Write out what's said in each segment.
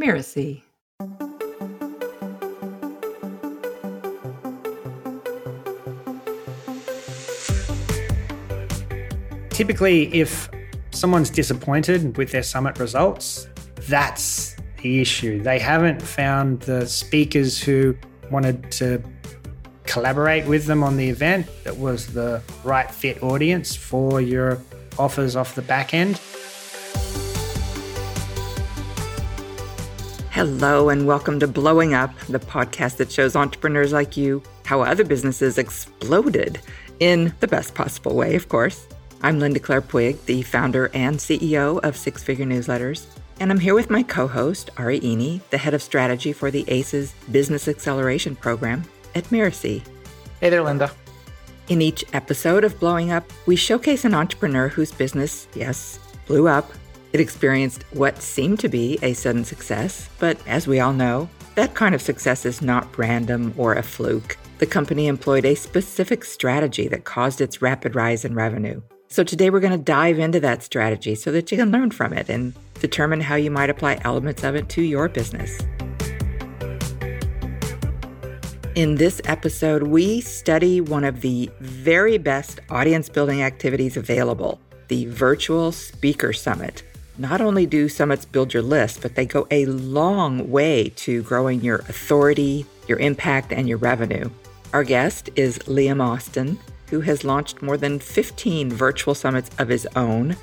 Mirasee. Typically, if someone's disappointed with their summit results, that's the issue. They haven't found the speakers who wanted to collaborate with them on the event that was the right fit audience for your offers off the back end. Hello, and welcome to Blowing Up, the podcast that shows entrepreneurs like you how other businesses exploded in the best possible way, of course. I'm Linda Claire Puig, the founder and CEO of Six Figure Newsletters, and I'm here with my co host, Ari Iny, the head of strategy for the ACES Business Acceleration Program at Mirasee. Hey there, Linda. In each episode of Blowing Up, we showcase an entrepreneur whose business, yes, blew up. It experienced what seemed to be a sudden success, but as we all know, that kind of success is not random or a fluke. The company employed a specific strategy that caused its rapid rise in revenue. So today we're going to dive into that strategy so that you can learn from it and determine how you might apply elements of it to your business. In this episode, we study one of the very best audience building activities available the Virtual Speaker Summit. Not only do summits build your list, but they go a long way to growing your authority, your impact, and your revenue. Our guest is Liam Austin, who has launched more than 15 virtual summits of his own,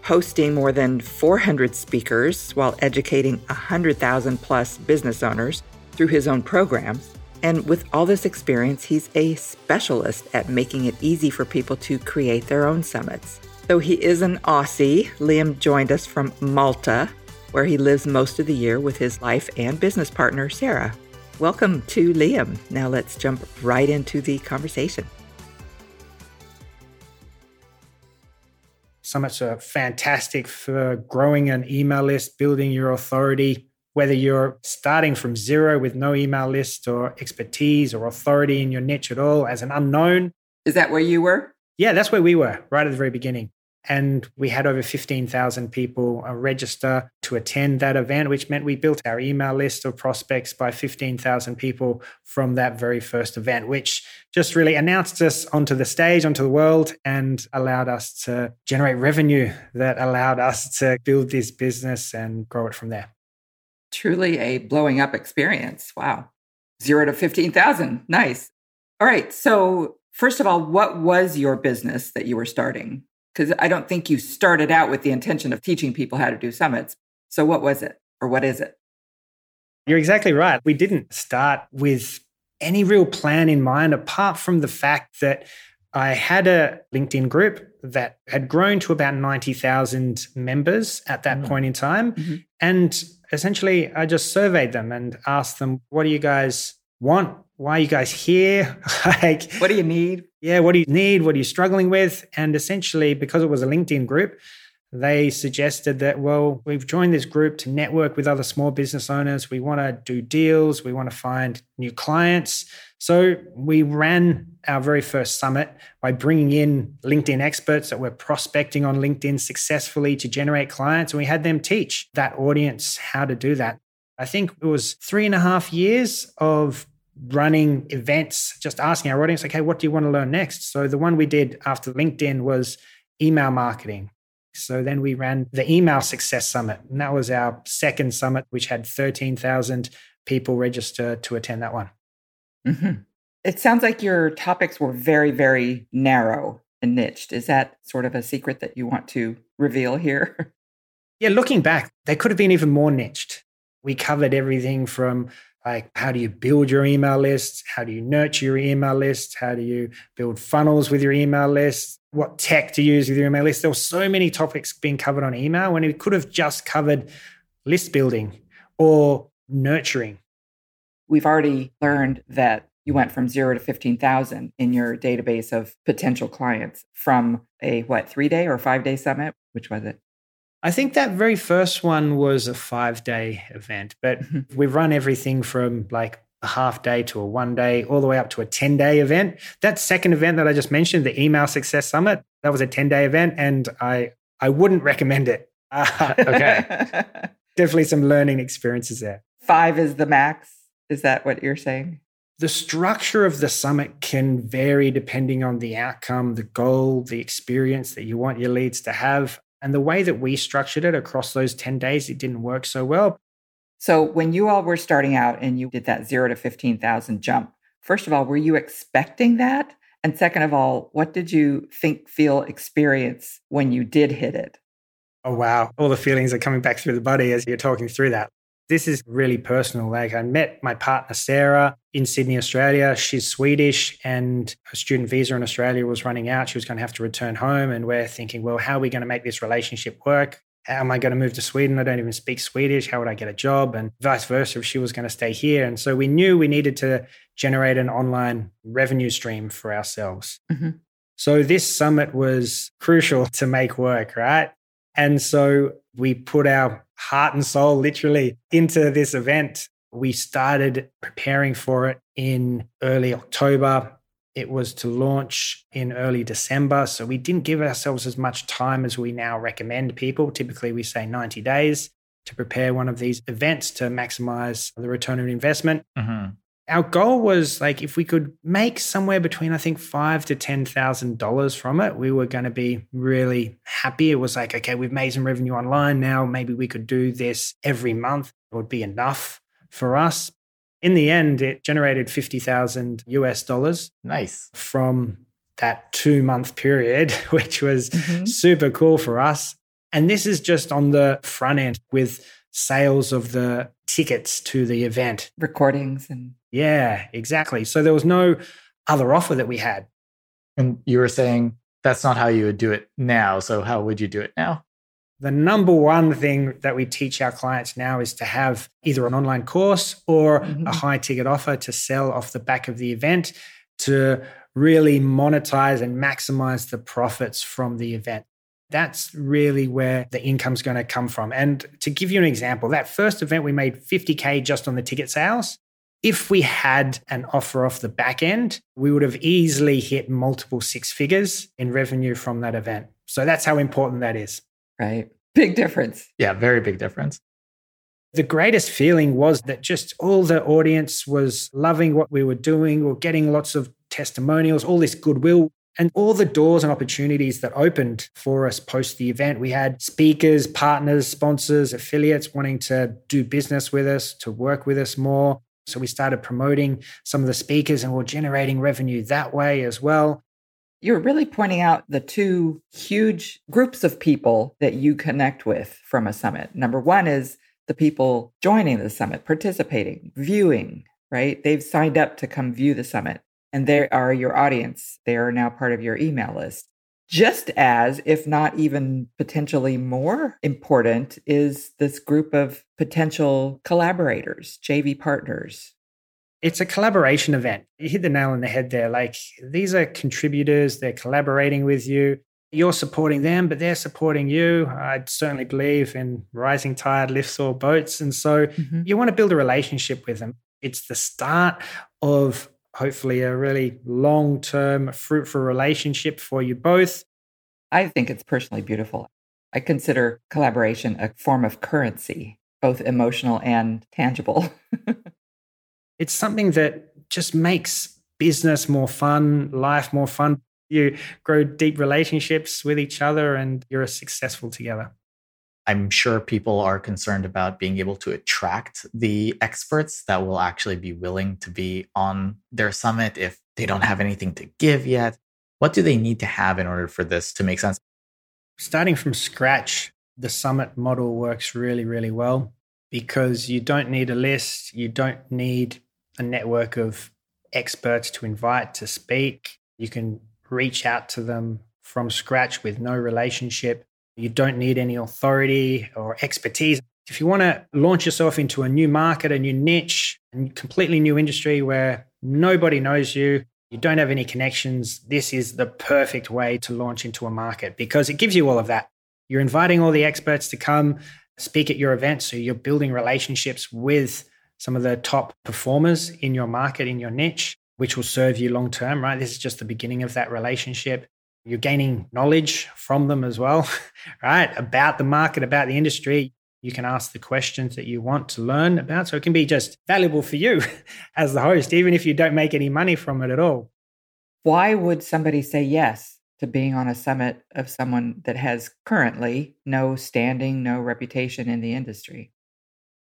hosting more than 400 speakers while educating 100,000 plus business owners through his own programs. And with all this experience, he's a specialist at making it easy for people to create their own summits. Though he is an Aussie, Liam joined us from Malta, where he lives most of the year with his life and business partner, Sarah. Welcome to Liam. Now let's jump right into the conversation. Summits are uh, fantastic for growing an email list, building your authority, whether you're starting from zero with no email list or expertise or authority in your niche at all as an unknown. Is that where you were? Yeah, that's where we were right at the very beginning. And we had over 15,000 people uh, register to attend that event, which meant we built our email list of prospects by 15,000 people from that very first event, which just really announced us onto the stage, onto the world, and allowed us to generate revenue that allowed us to build this business and grow it from there. Truly a blowing up experience. Wow. Zero to 15,000. Nice. All right. So, first of all, what was your business that you were starting? Because I don't think you started out with the intention of teaching people how to do summits. So, what was it or what is it? You're exactly right. We didn't start with any real plan in mind apart from the fact that I had a LinkedIn group that had grown to about 90,000 members at that mm. point in time. Mm-hmm. And essentially, I just surveyed them and asked them, What do you guys want? Why are you guys here? like, what do you need? Yeah, what do you need? What are you struggling with? And essentially, because it was a LinkedIn group, they suggested that, well, we've joined this group to network with other small business owners. We want to do deals. We want to find new clients. So we ran our very first summit by bringing in LinkedIn experts that were prospecting on LinkedIn successfully to generate clients. And we had them teach that audience how to do that. I think it was three and a half years of running events, just asking our audience, okay, what do you want to learn next? So the one we did after LinkedIn was email marketing. So then we ran the Email Success Summit. And that was our second summit, which had 13,000 people register to attend that one. Mm-hmm. It sounds like your topics were very, very narrow and niched. Is that sort of a secret that you want to reveal here? Yeah, looking back, they could have been even more niched. We covered everything from like how do you build your email list how do you nurture your email list how do you build funnels with your email list what tech to use with your email list there were so many topics being covered on email when it could have just covered list building or nurturing. We've already learned that you went from 0 to 15,000 in your database of potential clients from a what 3 day or 5 day summit? Which was it I think that very first one was a five day event, but mm-hmm. we've run everything from like a half day to a one day, all the way up to a 10 day event. That second event that I just mentioned, the Email Success Summit, that was a 10 day event, and I, I wouldn't recommend it. okay. definitely some learning experiences there. Five is the max. Is that what you're saying? The structure of the summit can vary depending on the outcome, the goal, the experience that you want your leads to have. And the way that we structured it across those 10 days, it didn't work so well. So when you all were starting out and you did that zero to 15,000 jump, first of all, were you expecting that? And second of all, what did you think, feel, experience when you did hit it? Oh, wow. All the feelings are coming back through the body as you're talking through that. This is really personal. Like I met my partner, Sarah, in Sydney, Australia. She's Swedish and her student visa in Australia was running out. She was going to have to return home. And we're thinking, well, how are we going to make this relationship work? How am I going to move to Sweden? I don't even speak Swedish. How would I get a job? And vice versa if she was going to stay here. And so we knew we needed to generate an online revenue stream for ourselves. Mm-hmm. So this summit was crucial to make work, right? And so we put our heart and soul literally into this event. We started preparing for it in early October. It was to launch in early December. So we didn't give ourselves as much time as we now recommend people. Typically, we say 90 days to prepare one of these events to maximize the return on investment. Mm-hmm our goal was like if we could make somewhere between I think five to ten thousand dollars from it, we were going to be really happy. It was like, okay, we've made some revenue online now. Maybe we could do this every month. It would be enough for us. In the end, it generated fifty thousand US dollars. Nice from that two month period, which was mm-hmm. super cool for us. And this is just on the front end with sales of the tickets to the event, recordings and yeah, exactly. So there was no other offer that we had. And you were saying that's not how you would do it now. So how would you do it now? The number one thing that we teach our clients now is to have either an online course or mm-hmm. a high ticket offer to sell off the back of the event to really monetize and maximize the profits from the event. That's really where the income's going to come from. And to give you an example, that first event, we made 50K just on the ticket sales. If we had an offer off the back end, we would have easily hit multiple six figures in revenue from that event. So that's how important that is. Right. Big difference. Yeah, very big difference. The greatest feeling was that just all the audience was loving what we were doing. We we're getting lots of testimonials, all this goodwill, and all the doors and opportunities that opened for us post the event. We had speakers, partners, sponsors, affiliates wanting to do business with us, to work with us more. So we started promoting some of the speakers and we're generating revenue that way as well. You're really pointing out the two huge groups of people that you connect with from a summit. Number one is the people joining the summit, participating, viewing, right? They've signed up to come view the summit and they are your audience. They are now part of your email list just as, if not even potentially more important, is this group of potential collaborators, JV partners. It's a collaboration event. You hit the nail on the head there. Like these are contributors, they're collaborating with you. You're supporting them, but they're supporting you. I certainly believe in rising tide lifts all boats. And so mm-hmm. you want to build a relationship with them. It's the start of hopefully a really long term, fruitful relationship for you both. I think it's personally beautiful. I consider collaboration a form of currency, both emotional and tangible. it's something that just makes business more fun, life more fun. You grow deep relationships with each other and you're successful together. I'm sure people are concerned about being able to attract the experts that will actually be willing to be on their summit if they don't have anything to give yet. What do they need to have in order for this to make sense? Starting from scratch, the summit model works really, really well because you don't need a list, you don't need a network of experts to invite to speak. You can reach out to them from scratch with no relationship you don't need any authority or expertise. If you want to launch yourself into a new market, a new niche, a completely new industry where nobody knows you, you don't have any connections, this is the perfect way to launch into a market because it gives you all of that. You're inviting all the experts to come speak at your event. So you're building relationships with some of the top performers in your market, in your niche, which will serve you long term, right? This is just the beginning of that relationship. You're gaining knowledge from them as well, right? About the market, about the industry. You can ask the questions that you want to learn about. So it can be just valuable for you as the host, even if you don't make any money from it at all. Why would somebody say yes to being on a summit of someone that has currently no standing, no reputation in the industry?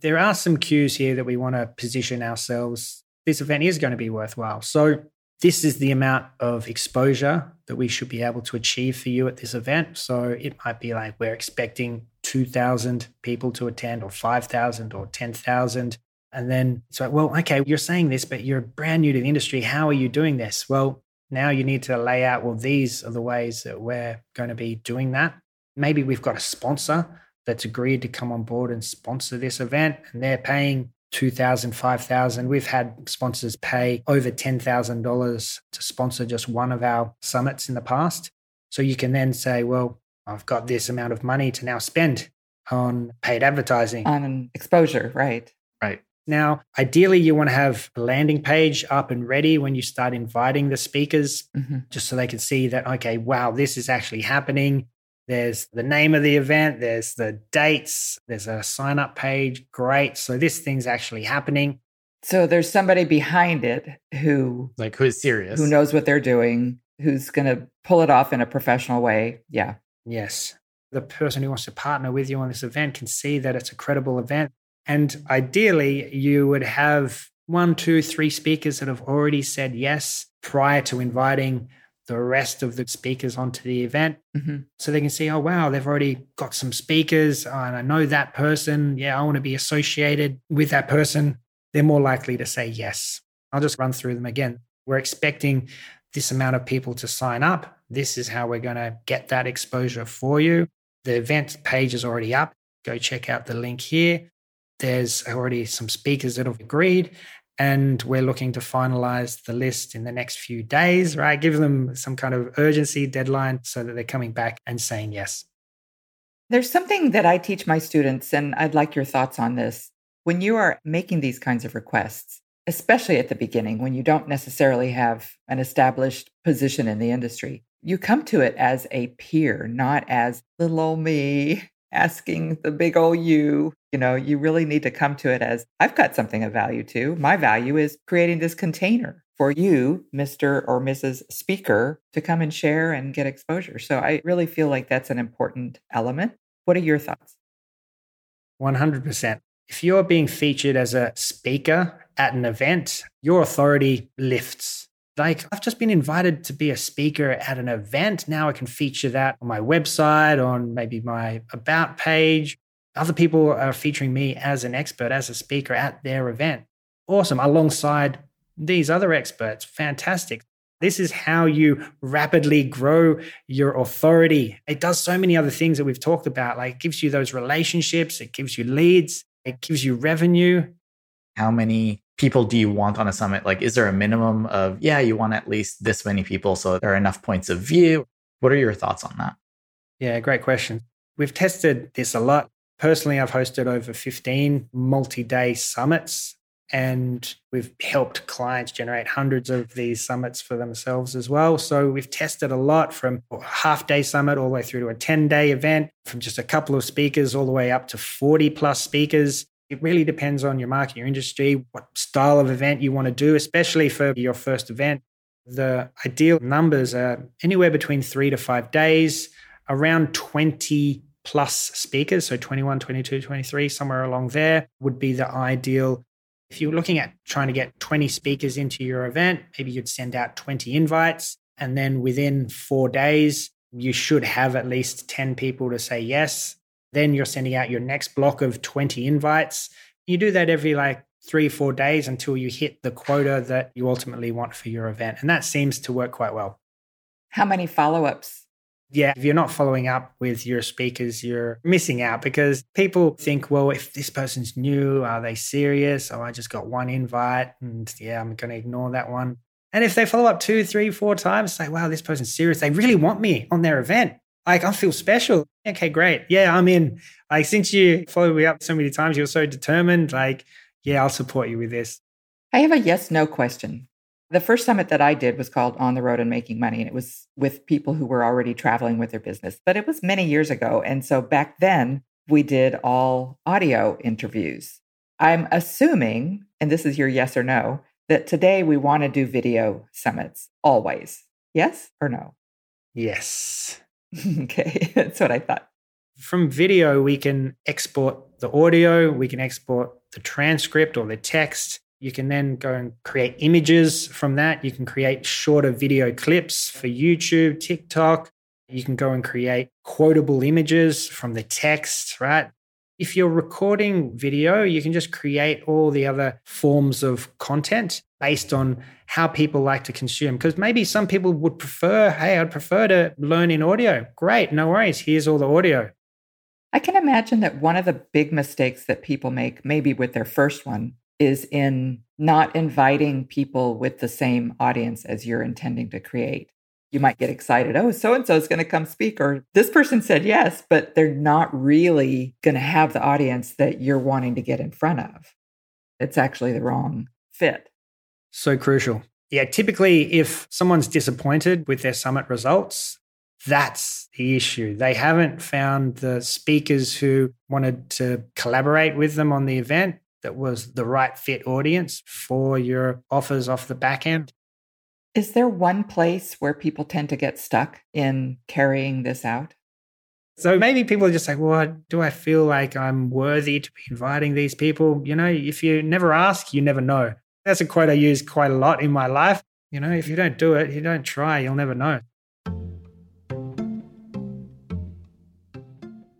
There are some cues here that we want to position ourselves. This event is going to be worthwhile. So this is the amount of exposure that we should be able to achieve for you at this event. So it might be like we're expecting 2,000 people to attend, or 5,000, or 10,000. And then it's like, well, okay, you're saying this, but you're brand new to the industry. How are you doing this? Well, now you need to lay out, well, these are the ways that we're going to be doing that. Maybe we've got a sponsor that's agreed to come on board and sponsor this event, and they're paying 2000 5000 we've had sponsors pay over $10000 to sponsor just one of our summits in the past. So you can then say well i've got this amount of money to now spend on paid advertising. On exposure right. Right. Now ideally you want to have a landing page up and ready when you start inviting the speakers mm-hmm. just so they can see that okay wow this is actually happening there's the name of the event, there's the dates, there's a sign up page. Great. So this thing's actually happening. So there's somebody behind it who like who's serious. Who knows what they're doing, who's going to pull it off in a professional way. Yeah. Yes. The person who wants to partner with you on this event can see that it's a credible event. And ideally, you would have one, two, three speakers that have already said yes prior to inviting the rest of the speakers onto the event. Mm-hmm. so they can see oh wow they've already got some speakers oh, and i know that person. Yeah i want to be associated with that person. They're more likely to say yes. I'll just run through them again. We're expecting this amount of people to sign up. This is how we're going to get that exposure for you. The event page is already up. Go check out the link here. There's already some speakers that have agreed and we're looking to finalize the list in the next few days, right? Give them some kind of urgency deadline so that they're coming back and saying yes. There's something that I teach my students, and I'd like your thoughts on this. When you are making these kinds of requests, especially at the beginning, when you don't necessarily have an established position in the industry, you come to it as a peer, not as little old me asking the big old you. You know, you really need to come to it as I've got something of value too. My value is creating this container for you, Mr. or Mrs. Speaker, to come and share and get exposure. So I really feel like that's an important element. What are your thoughts? 100%. If you're being featured as a speaker at an event, your authority lifts like, I've just been invited to be a speaker at an event. Now I can feature that on my website, on maybe my about page. Other people are featuring me as an expert, as a speaker at their event. Awesome. Alongside these other experts. Fantastic. This is how you rapidly grow your authority. It does so many other things that we've talked about. Like it gives you those relationships, it gives you leads, it gives you revenue. How many people do you want on a summit? Like, is there a minimum of, yeah, you want at least this many people so there are enough points of view? What are your thoughts on that? Yeah, great question. We've tested this a lot. Personally, I've hosted over 15 multi day summits and we've helped clients generate hundreds of these summits for themselves as well. So we've tested a lot from a half day summit all the way through to a 10 day event, from just a couple of speakers all the way up to 40 plus speakers. It really depends on your market, your industry, what style of event you want to do, especially for your first event. The ideal numbers are anywhere between three to five days, around 20 plus speakers. So 21, 22, 23, somewhere along there would be the ideal. If you're looking at trying to get 20 speakers into your event, maybe you'd send out 20 invites. And then within four days, you should have at least 10 people to say yes. Then you're sending out your next block of 20 invites. You do that every like three, four days until you hit the quota that you ultimately want for your event. And that seems to work quite well. How many follow ups? Yeah, if you're not following up with your speakers, you're missing out because people think, well, if this person's new, are they serious? Oh, I just got one invite and yeah, I'm going to ignore that one. And if they follow up two, three, four times, say, wow, this person's serious. They really want me on their event. Like, I feel special. Okay, great. Yeah, I'm in. Like, since you followed me up so many times, you're so determined. Like, yeah, I'll support you with this. I have a yes no question. The first summit that I did was called On the Road and Making Money, and it was with people who were already traveling with their business, but it was many years ago. And so back then, we did all audio interviews. I'm assuming, and this is your yes or no, that today we want to do video summits always. Yes or no? Yes. okay, that's what I thought. From video, we can export the audio, we can export the transcript or the text. You can then go and create images from that. You can create shorter video clips for YouTube, TikTok. You can go and create quotable images from the text, right? If you're recording video, you can just create all the other forms of content based on how people like to consume. Because maybe some people would prefer, hey, I'd prefer to learn in audio. Great, no worries. Here's all the audio. I can imagine that one of the big mistakes that people make, maybe with their first one, is in not inviting people with the same audience as you're intending to create you might get excited. Oh, so and so is going to come speak, or this person said yes, but they're not really going to have the audience that you're wanting to get in front of. It's actually the wrong fit. So crucial. Yeah, typically, if someone's disappointed with their summit results, that's the issue. They haven't found the speakers who wanted to collaborate with them on the event that was the right fit audience for your offers off the back end. Is there one place where people tend to get stuck in carrying this out? So maybe people are just like, well, do I feel like I'm worthy to be inviting these people? You know, if you never ask, you never know. That's a quote I use quite a lot in my life. You know, if you don't do it, you don't try, you'll never know.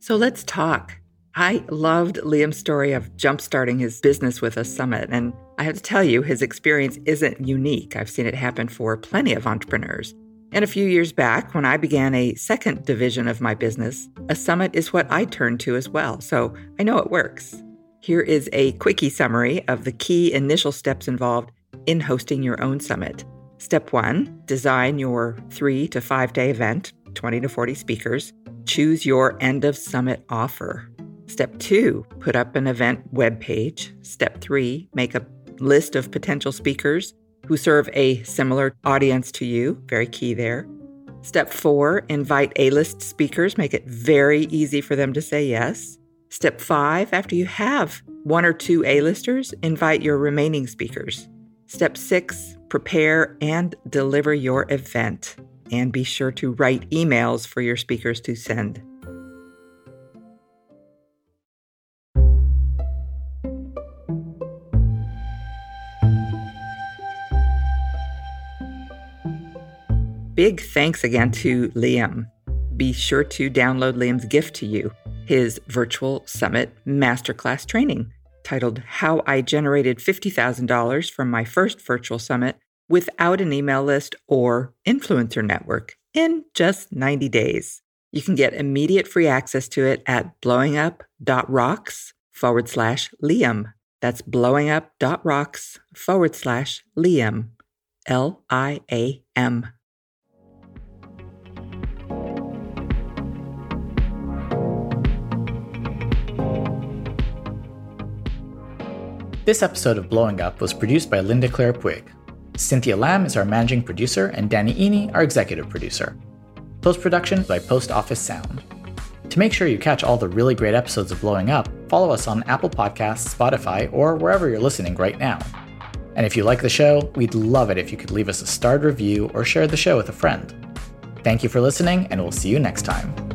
So let's talk. I loved Liam's story of jumpstarting his business with a summit. And I have to tell you, his experience isn't unique. I've seen it happen for plenty of entrepreneurs. And a few years back, when I began a second division of my business, a summit is what I turned to as well. So I know it works. Here is a quickie summary of the key initial steps involved in hosting your own summit. Step one design your three to five day event, 20 to 40 speakers. Choose your end of summit offer. Step two, put up an event web page. Step three, make a list of potential speakers who serve a similar audience to you. Very key there. Step four, invite A list speakers. Make it very easy for them to say yes. Step five, after you have one or two A listers, invite your remaining speakers. Step six, prepare and deliver your event. And be sure to write emails for your speakers to send. Big thanks again to Liam. Be sure to download Liam's gift to you, his virtual summit masterclass training titled How I Generated $50,000 from My First Virtual Summit Without an Email List or Influencer Network in just 90 days. You can get immediate free access to it at blowingup.rocks forward slash Liam. That's blowingup.rocks forward slash Liam. L I A M. This episode of Blowing Up was produced by Linda Claire Puig. Cynthia Lamb is our managing producer, and Danny Iny, our executive producer. Post production by Post Office Sound. To make sure you catch all the really great episodes of Blowing Up, follow us on Apple Podcasts, Spotify, or wherever you're listening right now. And if you like the show, we'd love it if you could leave us a starred review or share the show with a friend. Thank you for listening, and we'll see you next time.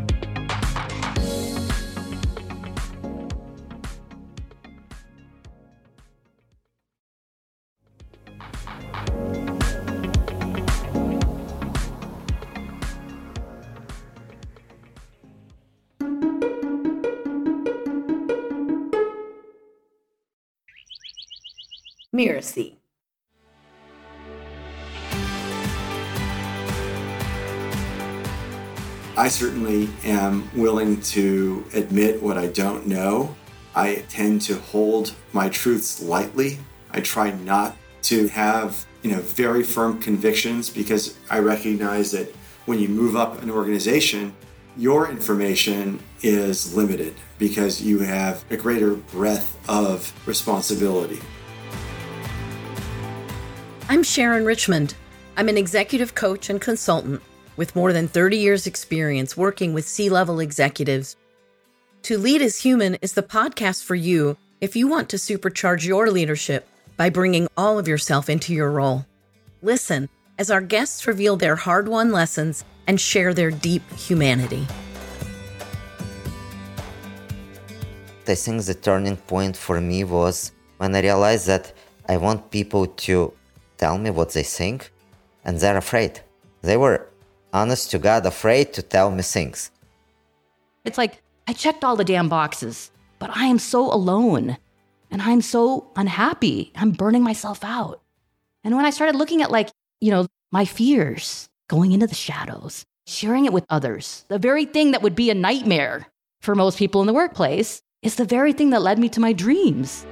Am willing to admit what I don't know. I tend to hold my truths lightly. I try not to have, you know, very firm convictions because I recognize that when you move up an organization, your information is limited because you have a greater breadth of responsibility. I'm Sharon Richmond. I'm an executive coach and consultant with more than 30 years' experience working with C level executives. To Lead as Human is the podcast for you if you want to supercharge your leadership by bringing all of yourself into your role. Listen as our guests reveal their hard won lessons and share their deep humanity. I think the turning point for me was when I realized that I want people to tell me what they think, and they're afraid. They were honest to God afraid to tell me things. It's like, I checked all the damn boxes, but I am so alone and I'm so unhappy. I'm burning myself out. And when I started looking at, like, you know, my fears, going into the shadows, sharing it with others, the very thing that would be a nightmare for most people in the workplace is the very thing that led me to my dreams.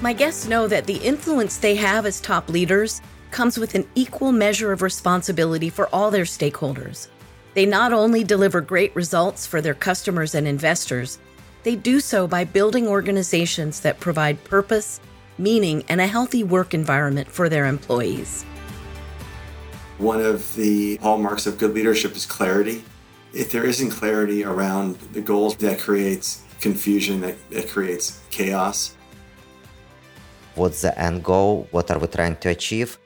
My guests know that the influence they have as top leaders comes with an equal measure of responsibility for all their stakeholders. They not only deliver great results for their customers and investors, they do so by building organizations that provide purpose, meaning, and a healthy work environment for their employees. One of the hallmarks of good leadership is clarity. If there isn't clarity around the goals, that creates confusion, that, that creates chaos. What's the end goal? What are we trying to achieve?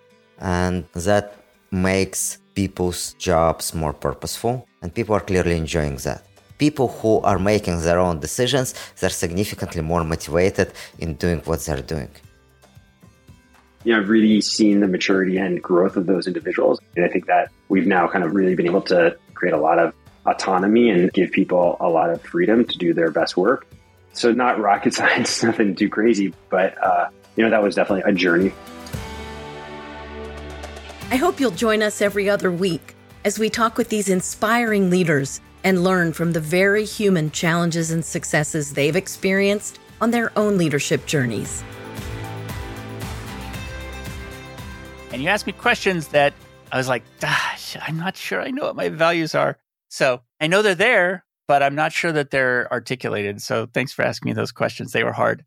And that makes people's jobs more purposeful, and people are clearly enjoying that. People who are making their own decisions, they're significantly more motivated in doing what they're doing. Know, I've really seen the maturity and growth of those individuals. And I think that we've now kind of really been able to create a lot of autonomy and give people a lot of freedom to do their best work. So, not rocket science, nothing too crazy, but, uh, you know, that was definitely a journey. I hope you'll join us every other week as we talk with these inspiring leaders and learn from the very human challenges and successes they've experienced on their own leadership journeys. And you asked me questions that I was like, gosh, I'm not sure I know what my values are. So I know they're there, but I'm not sure that they're articulated. So thanks for asking me those questions. They were hard.